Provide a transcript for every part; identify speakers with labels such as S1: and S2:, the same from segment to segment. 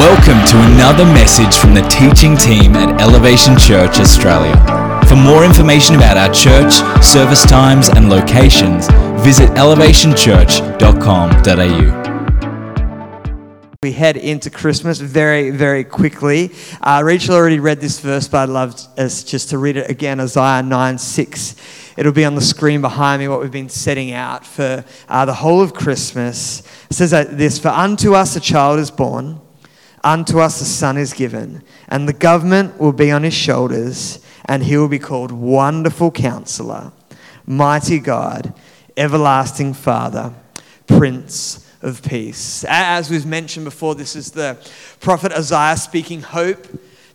S1: Welcome to another message from the teaching team at Elevation Church Australia. For more information about our church, service times, and locations, visit elevationchurch.com.au.
S2: We head into Christmas very, very quickly. Uh, Rachel already read this verse, but I'd love us just to read it again Isaiah 9 6. It'll be on the screen behind me what we've been setting out for uh, the whole of Christmas. It says this For unto us a child is born Unto us a son is given, and the government will be on his shoulders, and he will be called Wonderful Counselor, Mighty God, Everlasting Father, Prince of Peace. As we've mentioned before, this is the prophet Isaiah speaking hope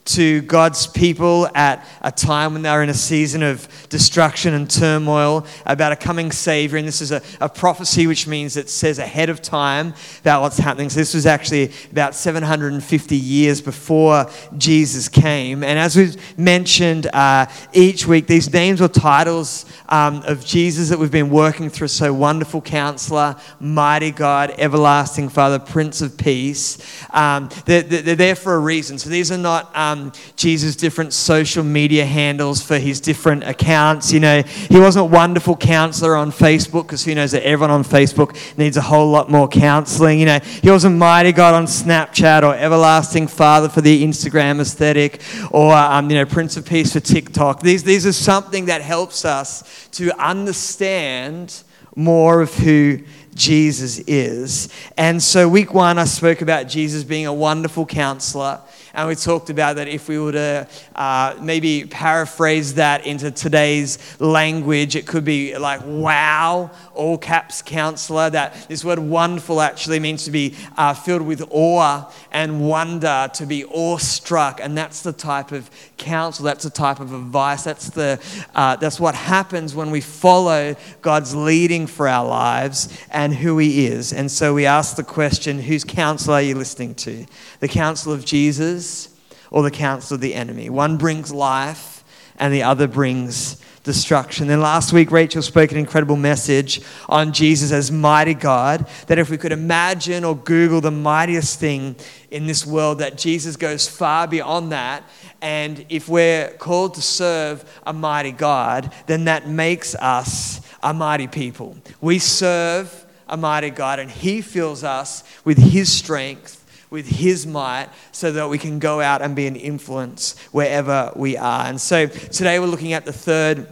S2: to God's people at a time when they're in a season of destruction and turmoil about a coming Savior. And this is a, a, prophecy which means it says ahead of time about what's happening. So this was actually about 750 years before Jesus came. And as we've mentioned uh, each week, these names or titles um, of Jesus that we've been working through so wonderful counselor, mighty God, everlasting Father, Prince of Peace. Um, they're, they're, there for a reason. So these are not. Um, um, Jesus' different social media handles for his different accounts. You know, he wasn't a wonderful counselor on Facebook because who knows that everyone on Facebook needs a whole lot more counseling. You know, he wasn't mighty God on Snapchat or everlasting Father for the Instagram aesthetic or, um, you know, Prince of Peace for TikTok. These, these are something that helps us to understand more of who Jesus is. And so, week one, I spoke about Jesus being a wonderful counselor. And we talked about that if we were to uh, maybe paraphrase that into today's language, it could be like, wow, all caps counselor. That this word wonderful actually means to be uh, filled with awe and wonder, to be awestruck. And that's the type of counsel, that's the type of advice, that's, the, uh, that's what happens when we follow God's leading for our lives and who He is. And so we ask the question whose counsel are you listening to? The counsel of Jesus or the counsel of the enemy? One brings life and the other brings destruction. Then last week, Rachel spoke an incredible message on Jesus as mighty God. That if we could imagine or Google the mightiest thing in this world, that Jesus goes far beyond that. And if we're called to serve a mighty God, then that makes us a mighty people. We serve a mighty God, and He fills us with His strength with His might so that we can go out and be an influence wherever we are. And so today we're looking at the third.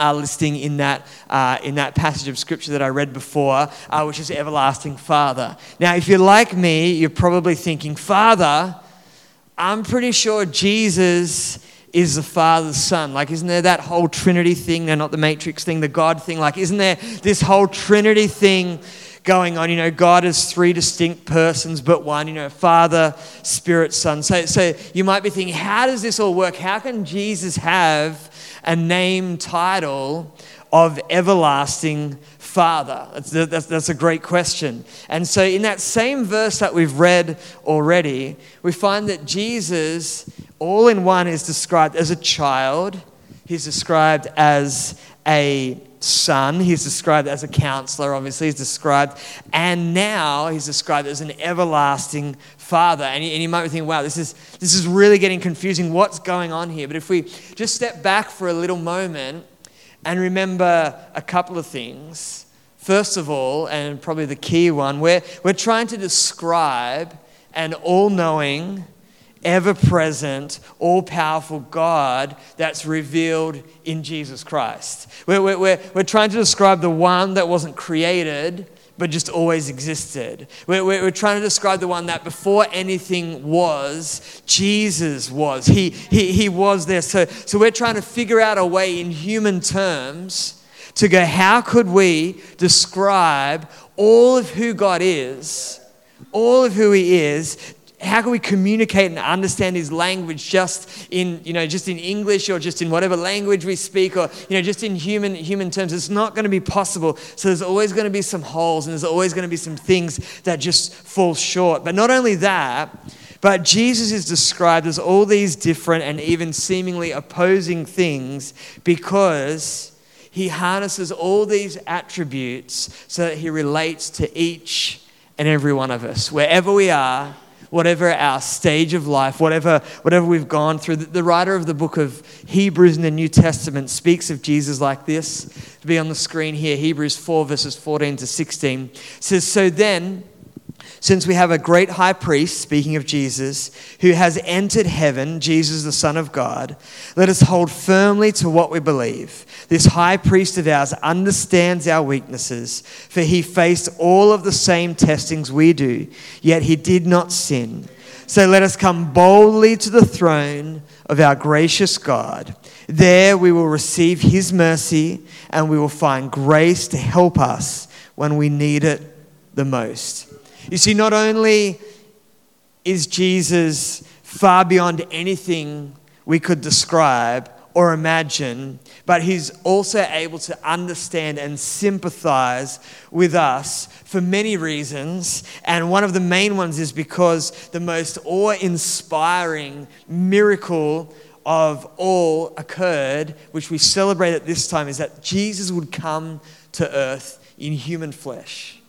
S2: Uh, listing in that, uh, in that passage of scripture that I read before, uh, which is everlasting Father. Now, if you're like me, you're probably thinking, Father, I'm pretty sure Jesus is the Father's Son. Like, isn't there that whole Trinity thing? They're not the Matrix thing, the God thing. Like, isn't there this whole Trinity thing going on. You know, God is three distinct persons, but one, you know, Father, Spirit, Son. So, so you might be thinking, how does this all work? How can Jesus have a name title of everlasting Father? That's, that's, that's, a great question. And so, in that same verse that we've read already, we find that Jesus, all in one, is described as a child, he's described as a son. He's described as a counselor, obviously, he's described. And now he's described as an everlasting father. And you, and you might be thinking, wow, this is, this is really getting confusing. What's going on here? But if we just step back for a little moment and remember a couple of things. First of all, and probably the key one, we're, we're trying to describe an all knowing, ever present, all powerful God that's revealed in Jesus Christ. We're, we're, we're, trying to describe the one that wasn't created, but just always existed. We're, we're, trying to describe the one that before anything was, Jesus was. He, he, he was there. So, so we're trying to figure out a way in human terms to go, how could we describe all of who God is? all of who he is how can we communicate and understand his language just in you know just in english or just in whatever language we speak or you know just in human human terms? It's not going to be possible. So there's always going to be some holes and there's always going to be some things that just fall short. But not only that but Jesus is described as all these different and even seemingly opposing things because he harnesses all these attributes so that he relates to each and every one of us. Wherever we are, whatever our stage of life, whatever, whatever we've gone through. The, writer of the book of Hebrews in the New Testament speaks of Jesus like this. To be on the screen here, Hebrews 4, verses 14 to 16 says, So then, since we have a great high priest, speaking of Jesus, who has entered heaven, Jesus, the Son of God, let us hold firmly to what we believe. This high priest of ours understands our weaknesses, for he faced all of the same testings we do, yet he did not sin. So let us come boldly to the throne of our gracious God. There we will receive his mercy and we will find grace to help us when we need it the most. You see, not only is Jesus far beyond anything we could describe or imagine, but he's also able to understand and sympathize with us for many reasons. And one of the main ones is because the most awe inspiring miracle of all occurred, which we celebrate at this time, is that Jesus would come to earth in human flesh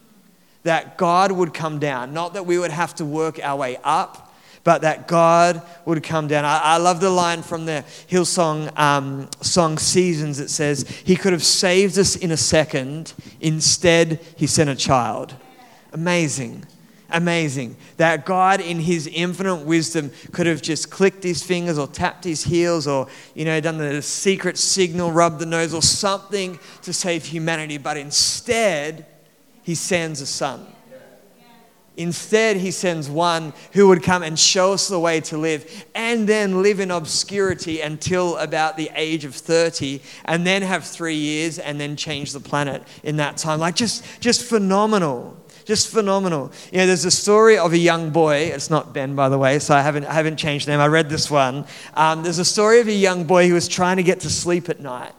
S2: that God would come down. Not that we would have to work our way up, but that God would come down. I, I love the line from the Hillsong um, song Seasons that says, He could have saved us in a second. Instead, He sent a child. Amazing. Amazing. That God, in His infinite wisdom, could have just clicked His fingers or tapped His heels or, you know, done the secret signal, rubbed the nose or something to save humanity. But instead, he sends a son. Instead, he sends one who would come and show us the way to live and then live in obscurity until about the age of 30 and then have three years and then change the planet in that time. Like, just, just phenomenal. Just phenomenal. You know, there's a story of a young boy. It's not Ben, by the way, so I haven't, I haven't changed name. I read this one. Um, there's a story of a young boy who was trying to get to sleep at night.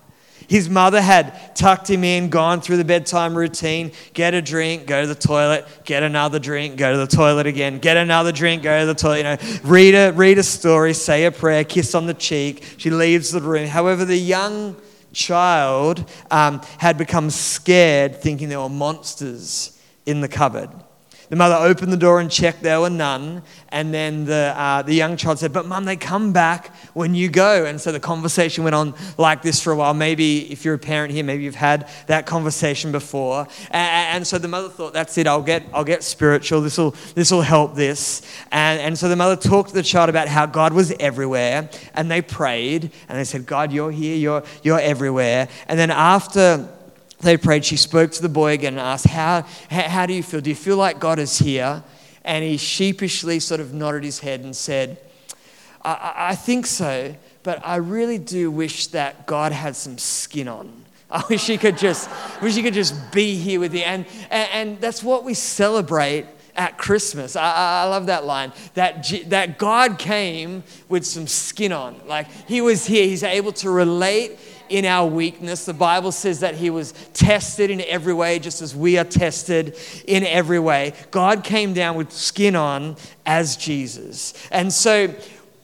S2: His mother had tucked him in, gone through the bedtime routine, get a drink, go to the toilet, get another drink, go to the toilet again, get another drink, go to the toilet, you know, read a, read a story, say a prayer, kiss on the cheek. She leaves the room. However, the young child um, had become scared, thinking there were monsters in the cupboard. The mother opened the door and checked there were none. And then the, uh, the young child said, But mum, they come back when you go. And so the conversation went on like this for a while. Maybe if you're a parent here, maybe you've had that conversation before. And, and so the mother thought, That's it, I'll get, I'll get spiritual. This will this will help this. And, and so the mother talked to the child about how God was everywhere. And they prayed and they said, God, you're here, you're, you're everywhere. And then after they prayed, she spoke to the boy again and asked, how, how do you feel? Do you feel like God is here? And he sheepishly sort of nodded his head and said, I, I think so, but I really do wish that God had some skin on. I wish he could just, wish he could just be here with you. And, and, and that's what we celebrate at Christmas. I, I, love that line that, that God came with some skin on. Like he was here, he's able to relate in our weakness. The Bible says that he was tested in every way, just as we are tested in every way. God came down with skin on as Jesus. And so,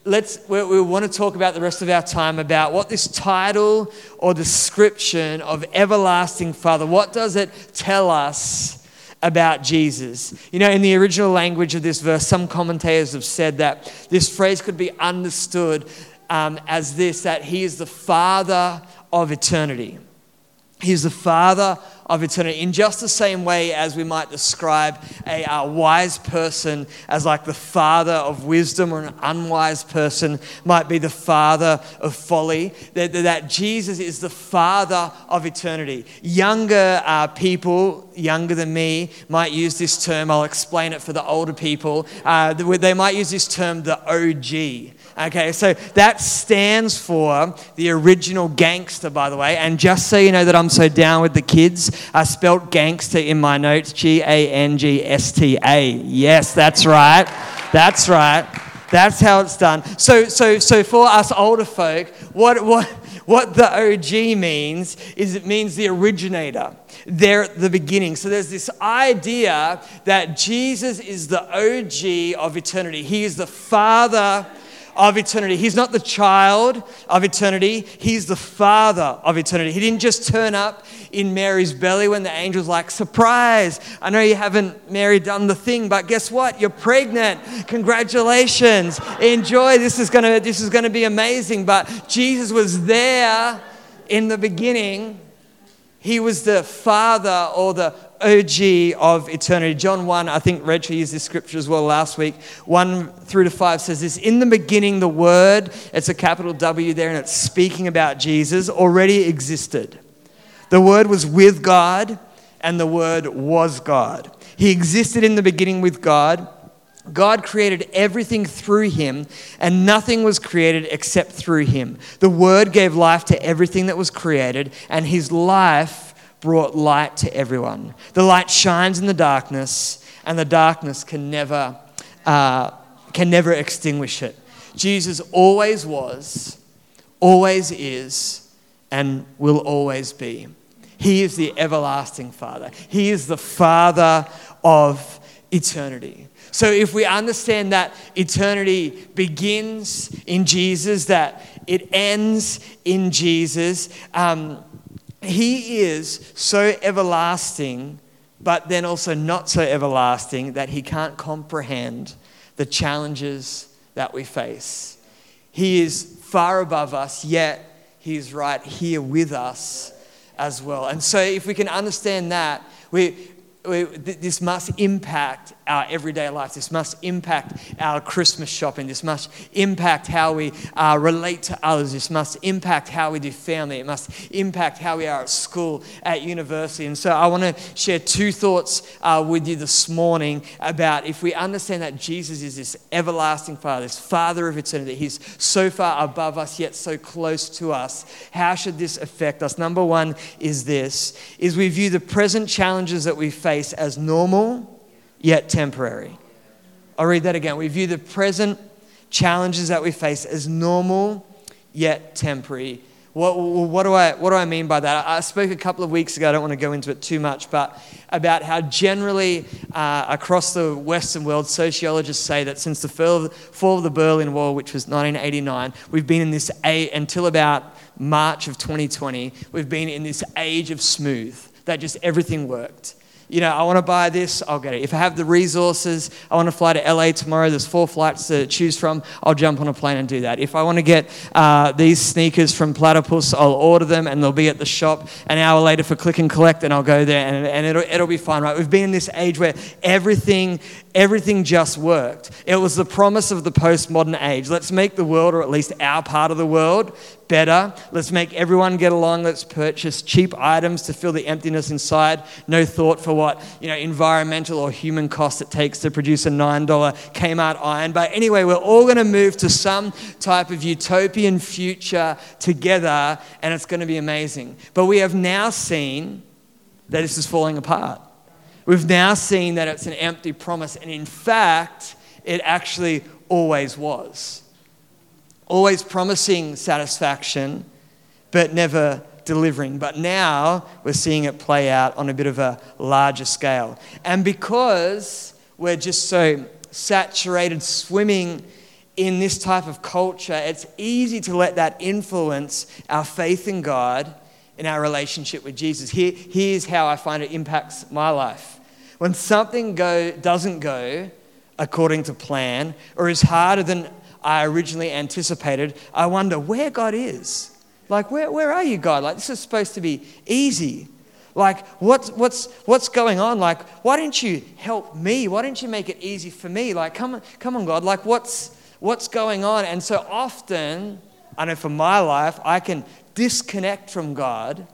S2: let's we, want to talk about the rest of our time about what this title or description of everlasting father what does it tell us about jesus you know in the original language of this verse some commentators have said that this phrase could be understood um, as this that he is the father of eternity. He's the father of eternity. In just the same way as we might describe a, a, wise person as like the father of wisdom, or an unwise person might be the father of folly, that, that Jesus is the father of eternity. Younger uh, people, younger than me, might use this term. I'll explain it for the older people. Uh, they might use this term, the OG. Okay, so that stands for the original gangster, by the way. And just so you know that I'm so down with the kids, I spelt gangster in my notes G A N G S T A. Yes, that's right. That's right. That's how it's done. So, so, so for us older folk, what, what, what the OG means is it means the originator. They're at the beginning. So there's this idea that Jesus is the OG of eternity. He is the Father of eternity. He's not the child of eternity, He's the Father of eternity. He didn't just turn up in Mary's belly when the angel's like, surprise, I know you haven't, Mary, done the thing, but guess what? You're pregnant. Congratulations. Enjoy. This is to this is to be amazing. But Jesus was there in the beginning. He was the father or the OG of eternity. John 1, I think Rachel used this scripture as well last week. 1 through to 5 says this In the beginning, the Word, it's a capital W there, and it's speaking about Jesus, already existed. The Word was with God, and the Word was God. He existed in the beginning with God. God created everything through him, and nothing was created except through him. The Word gave life to everything that was created, and his life brought light to everyone. The light shines in the darkness, and the darkness can never, uh, can never extinguish it. Jesus always was, always is, and will always be. He is the everlasting Father. He is the Father of eternity. So, if we understand that eternity begins in Jesus, that it ends in Jesus, um, he is so everlasting, but then also not so everlasting that he can't comprehend the challenges that we face. He is far above us, yet he's right here with us as well. And so, if we can understand that, we, this must impact our everyday life. This must impact our Christmas shopping. This must impact how we uh, relate to others. This must impact how we do family. It must impact how we are at school, at university. And so I want to share two thoughts uh, with you this morning about if we understand that Jesus is this everlasting Father, this Father of eternity, He's so far above us yet so close to us. How should this affect us? Number one is this: is we view the present challenges that we face as normal yet temporary. I'll read that again. We view the present challenges that we face as normal yet temporary. What, what, do I, what do I mean by that? I spoke a couple of weeks ago, I don't want to go into it too much, but about how generally uh, across the Western world, sociologists say that since the fall of, the Berlin Wall, which was 1989, we've been in this, a, until about March of 2020, we've been in this age of smooth, that just everything worked you know, I want to buy this, I'll get it. If I have the resources, I want to fly to LA tomorrow, there's four flights to choose from, I'll jump on a plane and do that. If I want to get uh, these sneakers from Platypus, I'll order them and they'll be at the shop an hour later for click and collect, and I'll go there and, and it'll, it'll be fine, right? We've been in this age where everything, everything just worked. It was the promise of the postmodern age. Let's make the world, or at least our part of the world, better. Let's make everyone get along. Let's purchase cheap items to fill the emptiness inside. No thought for what you know environmental or human cost it takes to produce a $9 Kmart iron. But anyway, we're all going to move to some type of utopian future together, and it's going to be amazing. But we have now seen that this is falling apart. We've now seen that it's an empty promise, and in fact, it actually always was always promising satisfaction, but never delivering. But now we're seeing it play out on a bit of a larger scale. And because we're just so saturated, swimming in this type of culture, it's easy to let that influence our faith in God in our relationship with Jesus. Here, here's how I find it impacts my life. When something go, doesn't go according to plan or is harder than I originally anticipated, I wonder where God is. Like, where, where are you, God? Like, this is supposed to be easy. Like, what's, what's, what's going on? Like, why didn't you help me? Why didn't you make it easy for me? Like, come on, come on, God. Like, what's, what's going on? And so often, I know for my life, I can disconnect from God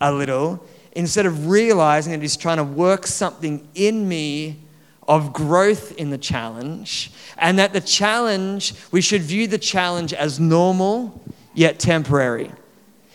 S2: a little instead of realizing that He's trying to work something in me of growth in the challenge, and that the challenge, we should view the challenge as normal yet temporary.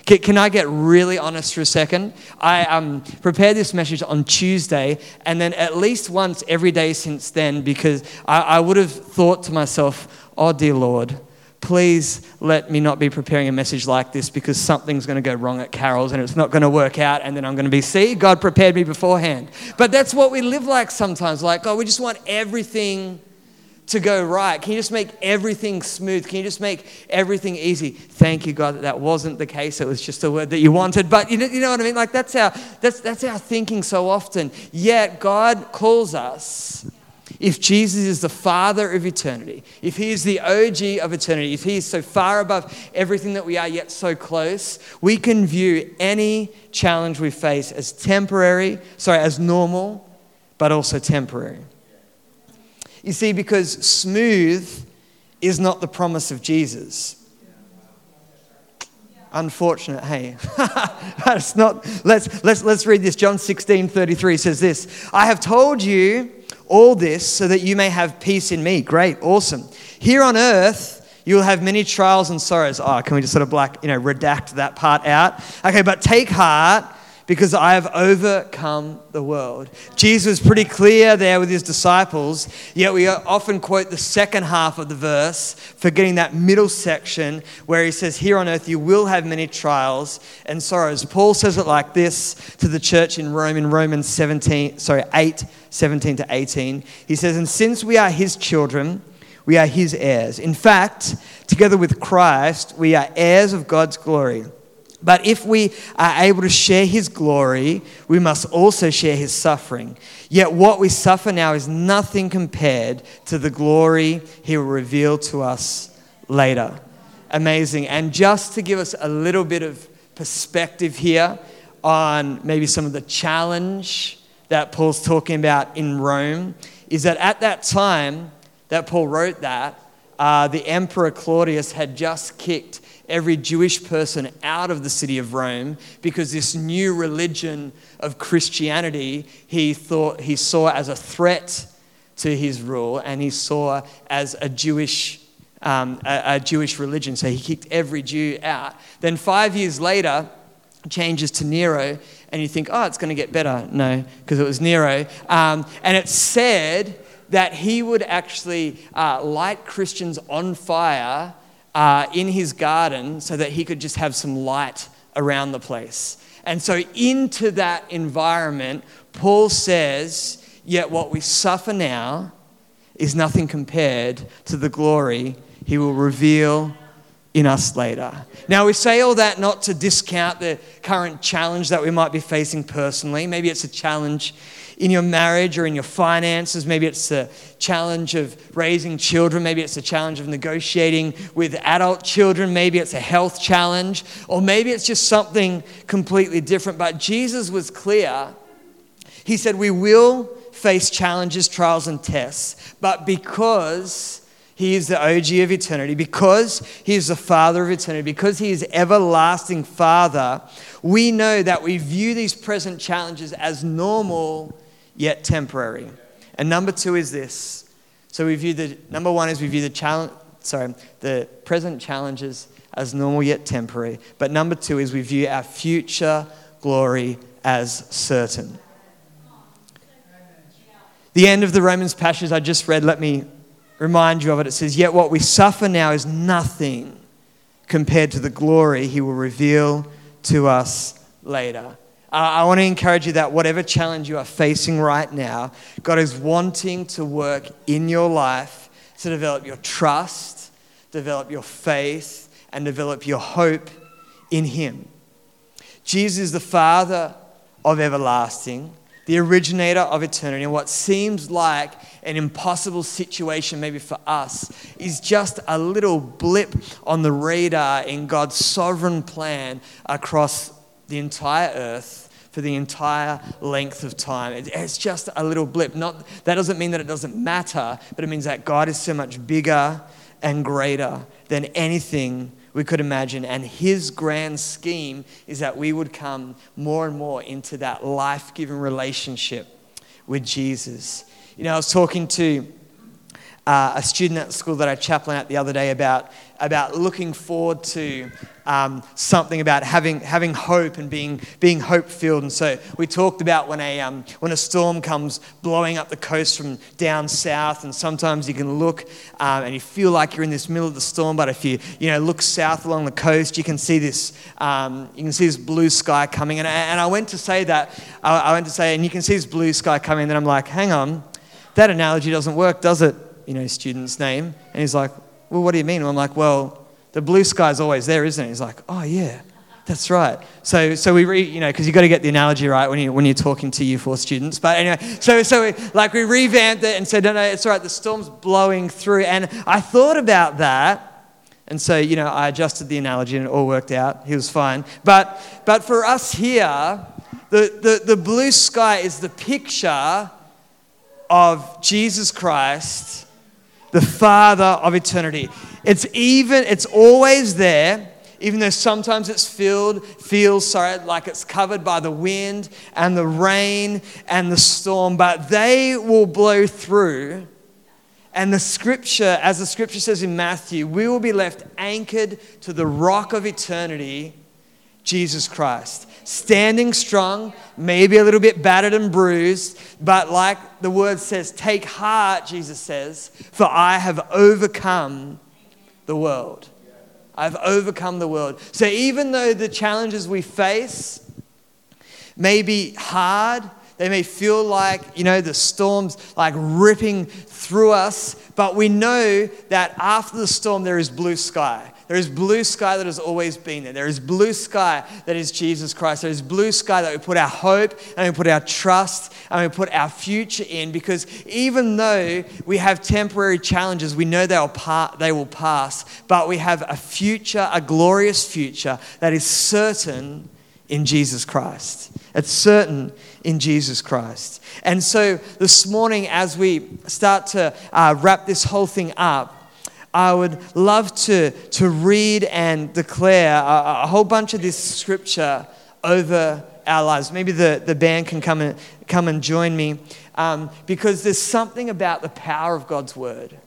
S2: Can, I get really honest for a second? I um, prepared this message on Tuesday, and then at least once every day since then, because I, I would have thought to myself, oh, dear Lord, please let me not be preparing a message like this because something's going to go wrong at Carol's and it's not going to work out. And then I'm going to be, see, God prepared me beforehand. But that's what we live like sometimes. Like, oh, we just want everything to go right? Can you just make everything smooth? Can you just make everything easy? Thank you, God, that that wasn't the case. It was just a word that you wanted. But you know, you know what I mean? Like that's our, that's, that's our thinking so often. Yet God calls us if Jesus is the Father of eternity, if He is the OG of eternity, if He is so far above everything that we are, yet so close, we can view any challenge we face as temporary, sorry, as normal, but also temporary. You see, because smooth is not the promise of Jesus. Unfortunate, hey. it's not. Let's, let's, let's read this. John 16 33 says this I have told you all this so that you may have peace in me. Great, awesome. Here on earth, you will have many trials and sorrows. Oh, can we just sort of black, you know, redact that part out? Okay, but take heart because I have overcome the world. Jesus was pretty clear there with his disciples, yet we often quote the second half of the verse, forgetting that middle section where he says, Here on earth you will have many trials and sorrows. Paul says it like this to the church in Rome in Romans 17, sorry, 8, 17 to 18. He says, And since we are his children, we are his heirs. In fact, together with Christ, we are heirs of God's glory. But if we are able to share his glory, we must also share his suffering. Yet what we suffer now is nothing compared to the glory he will reveal to us later. Amazing. And just to give us a little bit of perspective here on maybe some of the challenge that Paul's talking about in Rome, is that at that time that Paul wrote that, uh, the Emperor Claudius had just kicked every Jewish person out of the city of Rome because this new religion of Christianity he thought he saw as a threat to his rule and he saw as a Jewish um, a, a Jewish religion. So he kicked every Jew out. Then five years later, changes to Nero, and you think, oh, it's going to get better. No, because it was Nero. Um, and it said that he would actually uh, light Christians on fire uh, in his garden so that he could just have some light around the place. And so, into that environment, Paul says, Yet what we suffer now is nothing compared to the glory he will reveal in us later. Now, we say all that not to discount the current challenge that we might be facing personally. Maybe it's a challenge in your marriage or in your finances. Maybe it's the challenge of raising children. Maybe it's the challenge of negotiating with adult children. Maybe it's a health challenge. Or maybe it's just something completely different. But Jesus was clear. He said, We will face challenges, trials, and tests. But because he is the OG of eternity, because He is the Father of eternity, because He is everlasting Father, we know that we view these present challenges as normal yet temporary. And number two is this. So we view the number one is we view the challenge, sorry, the present challenges as normal yet temporary. But number two is we view our future glory as certain. The end of the Romans passage I just read, let me remind you of it. It says, Yet what we suffer now is nothing compared to the glory he will reveal to us later. Uh, I want to encourage you that whatever challenge you are facing right now, God is wanting to work in your life to develop your trust, develop your faith, and develop your hope in Him. Jesus is the Father of everlasting, the originator of eternity. And what seems like an impossible situation, maybe for us, is just a little blip on the radar in God's sovereign plan across the entire earth for the entire length of time. It's just a little blip. Not, that doesn't mean that it doesn't matter, but it means that God is so much bigger and greater than anything we could imagine. And His grand scheme is that we would come more and more into that life giving relationship with Jesus. You know, I was talking to uh, a student at school that I chaplain at the other day about, about looking forward to um, something about having, having hope and being, being hope filled. And so we talked about when a, um, when a storm comes blowing up the coast from down south, and sometimes you can look um, and you feel like you're in this middle of the storm, but if you, you know, look south along the coast, you can see this, um, you can see this blue sky coming. And, and I went to say that, I went to say, and you can see this blue sky coming, and then I'm like, hang on, that analogy doesn't work, does it? You know, student's name. And he's like, well, what do you mean? And I'm like, well, the blue sky's always there, isn't it? He's like, oh, yeah. That's right. So, so we, re, you know, because you've got to get the analogy right when you when you're talking to U4 students. But anyway, so so we, like we revamped it and said, no, no, it's all right. The storm's blowing through, and I thought about that, and so you know, I adjusted the analogy and it all worked out. He was fine. But but for us here, the the, the blue sky is the picture of Jesus Christ, the Father of eternity. It's even, it's always there even though sometimes it's filled, feels sorry, like it's covered by the wind and the rain and the storm, but they will blow through. And the scripture, as the scripture says in Matthew, we will be left anchored to the rock of eternity, Jesus Christ. Standing strong, maybe a little bit battered and bruised, but like the word says, take heart, Jesus says, for I have overcome the world. I've overcome the world. So even though the challenges we face may be hard, they may feel like, you know, the storm's like ripping through us, but we know that after the storm there is blue sky. There is blue sky that has always been there. There is blue sky that is Jesus Christ. There is blue sky that we put our hope and we put our trust and we put our future in because even though we have temporary challenges, we know they will, they will pass, but we have a future, a glorious future that is certain in Jesus Christ. It's certain in Jesus Christ. And so this morning, as we start to uh, wrap this whole thing up, I would love to, to read and declare a, a whole bunch of this scripture over our lives. Maybe the, the band can come and, come and join me um, because there's something about the power of God's word.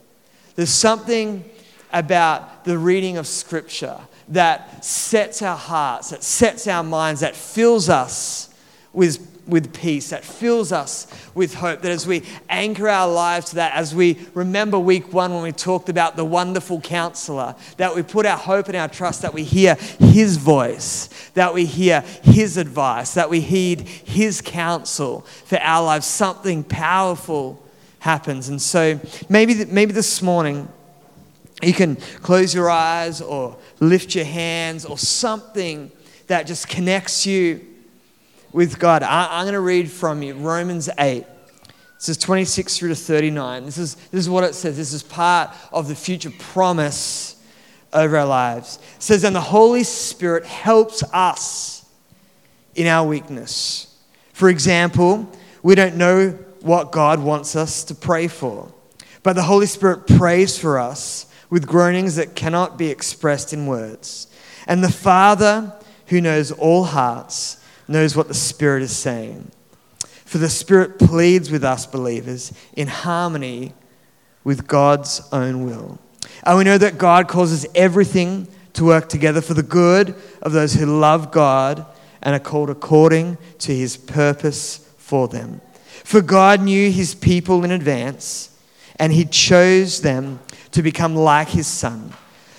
S2: There's something about the reading of scripture that sets our hearts, that sets our minds, that fills us with with peace, that fills us with hope. That as we anchor our lives to that, as we remember week one when we talked about the wonderful counselor, that we put our hope and our trust, that we hear his voice, that we hear his advice, that we heed his counsel for our lives, something powerful happens. And so maybe, maybe this morning, you can close your eyes or lift your hands or something that just connects you with God. I, am going to read from you Romans 8. It says 26 through to 39. This is, this is what it says. This is part of the future promise over our lives. It says, And the Holy Spirit helps us in our weakness. For example, we don't know what God wants us to pray for, but the Holy Spirit prays for us with groanings that cannot be expressed in words. And the Father, who knows all hearts, knows what the Spirit is saying. For the Spirit pleads with us believers in harmony with God's own will. And we know that God causes everything to work together for the good of those who love God and are called according to his purpose for them. For God knew his people in advance, and he chose them to become like his son,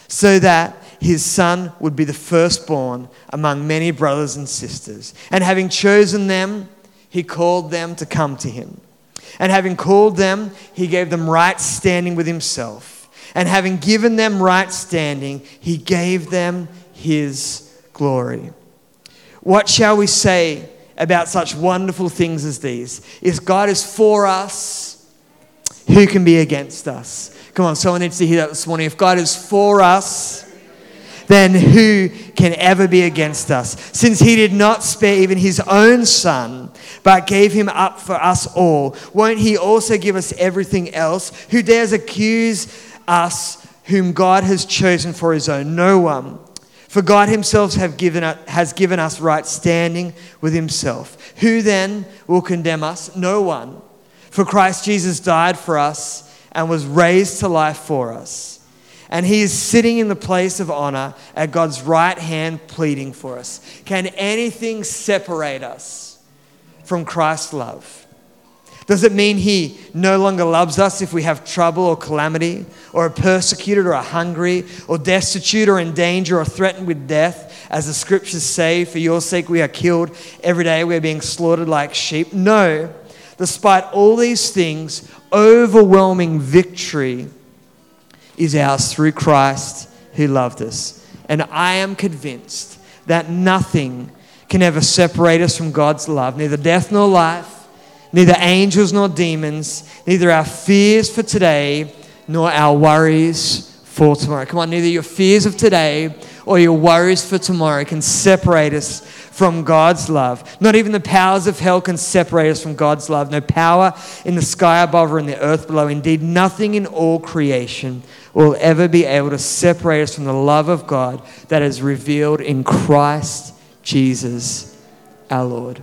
S2: so that his son would be the firstborn among many brothers and sisters. And having chosen them, he called them to come to him. And having called them, he gave them right standing with himself. And having given them right standing, he gave them his glory. What shall we say about such wonderful things as these? If God is for us, who can be against us? Come on, someone needs to hear that this morning. If God is for us, then who can ever be against us? Since he did not spare even his own son, but gave him up for us all, won't he also give us everything else? Who dares accuse us whom God has chosen for his own? No one. For God himself given, has given us right standing with himself. Who then will condemn us? No one. For Christ Jesus died for us and was raised to life for us and he is sitting in the place of honor at God's right hand, pleading for us. Can anything separate us from Christ's love? Does it mean he no longer loves us if we have trouble or calamity, or are persecuted, or are hungry, or destitute, or in danger, or threatened with death? As the scriptures say, for your sake we are killed every day, we are being slaughtered like sheep. No. Despite all these things, overwhelming victory is ours through Christ who loved us. And I am convinced that nothing can ever separate us from God's love, neither death nor life, neither angels nor demons, neither our fears for today nor our worries for tomorrow. Come on, neither your fears of today or your worries for tomorrow can separate us from God's love. Not even the powers of hell can separate us from God's love. No power in the sky above or in the earth below. Indeed, nothing in all creation will ever be able to separate us from the love of God that is revealed in Christ Jesus our Lord.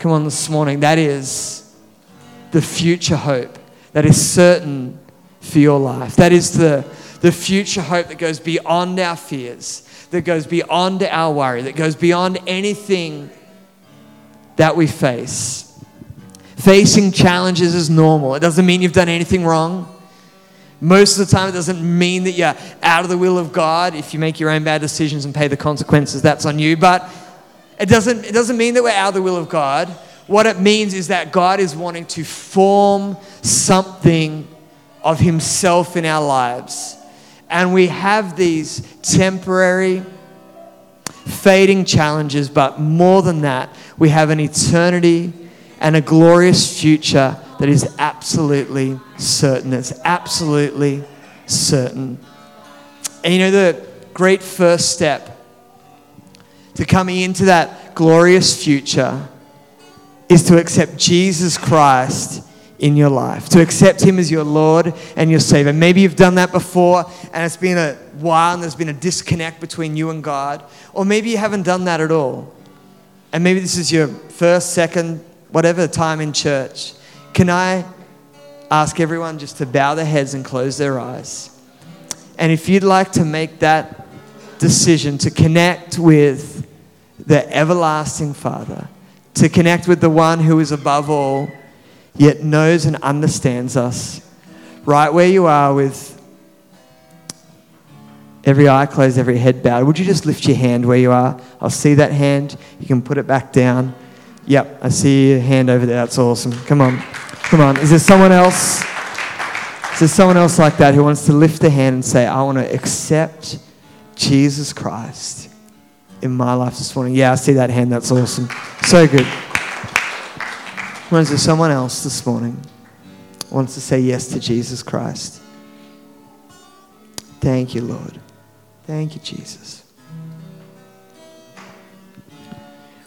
S2: Come on, this morning, that is the future hope that is certain for your life. That is the, the future hope that goes beyond our fears that goes beyond our worry, that goes beyond anything that we face. Facing challenges is normal. It doesn't mean you've done anything wrong. Most of the time, it doesn't mean that you're out of the will of God. If you make your own bad decisions and pay the consequences, that's on you. But it doesn't, it doesn't mean that we're out of the will of God. What it means is that God is wanting to form something of Himself in our lives. And we have these temporary, fading challenges, but more than that, we have an eternity and a glorious future that is absolutely certain. It's absolutely certain. And you know, the great first step to coming into that glorious future is to accept Jesus Christ in your life, to accept Him as your Lord and your Savior. Maybe you've done that before and it's been a while and there's been a disconnect between you and God, or maybe you haven't done that at all. And maybe this is your first, second, whatever time in church. Can I ask everyone just to bow their heads and close their eyes? And if you'd like to make that decision to connect with the everlasting Father, to connect with the one who is above all yet knows and understands us. Right where you are with every eye closed, every head bowed, would you just lift your hand where you are? I'll see that hand. You can put it back down. Yep, I see your hand over there. That's awesome. Come on. Come on. Is there someone else? Is there someone else like that who wants to lift their hand and say, I want to accept Jesus Christ in my life this morning? Yeah, I see that hand. That's awesome. So good. Is there someone else this morning wants to say yes to Jesus Christ? Thank you, Lord. Thank you, Jesus.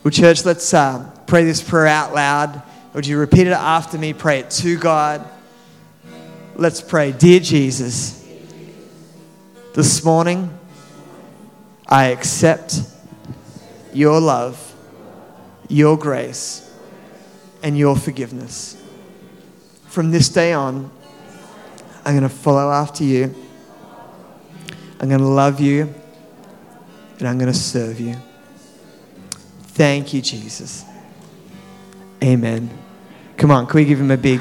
S2: Well, church, let's uh, pray this prayer out loud. Would you repeat it after me? Pray it to God. Let's pray. Dear Jesus, this morning I accept your love, your grace and your forgiveness. From this day on, I'm going to follow after you. I'm going to love you and I'm going to serve you. Thank you, Jesus. Amen. Come on, can we give him a big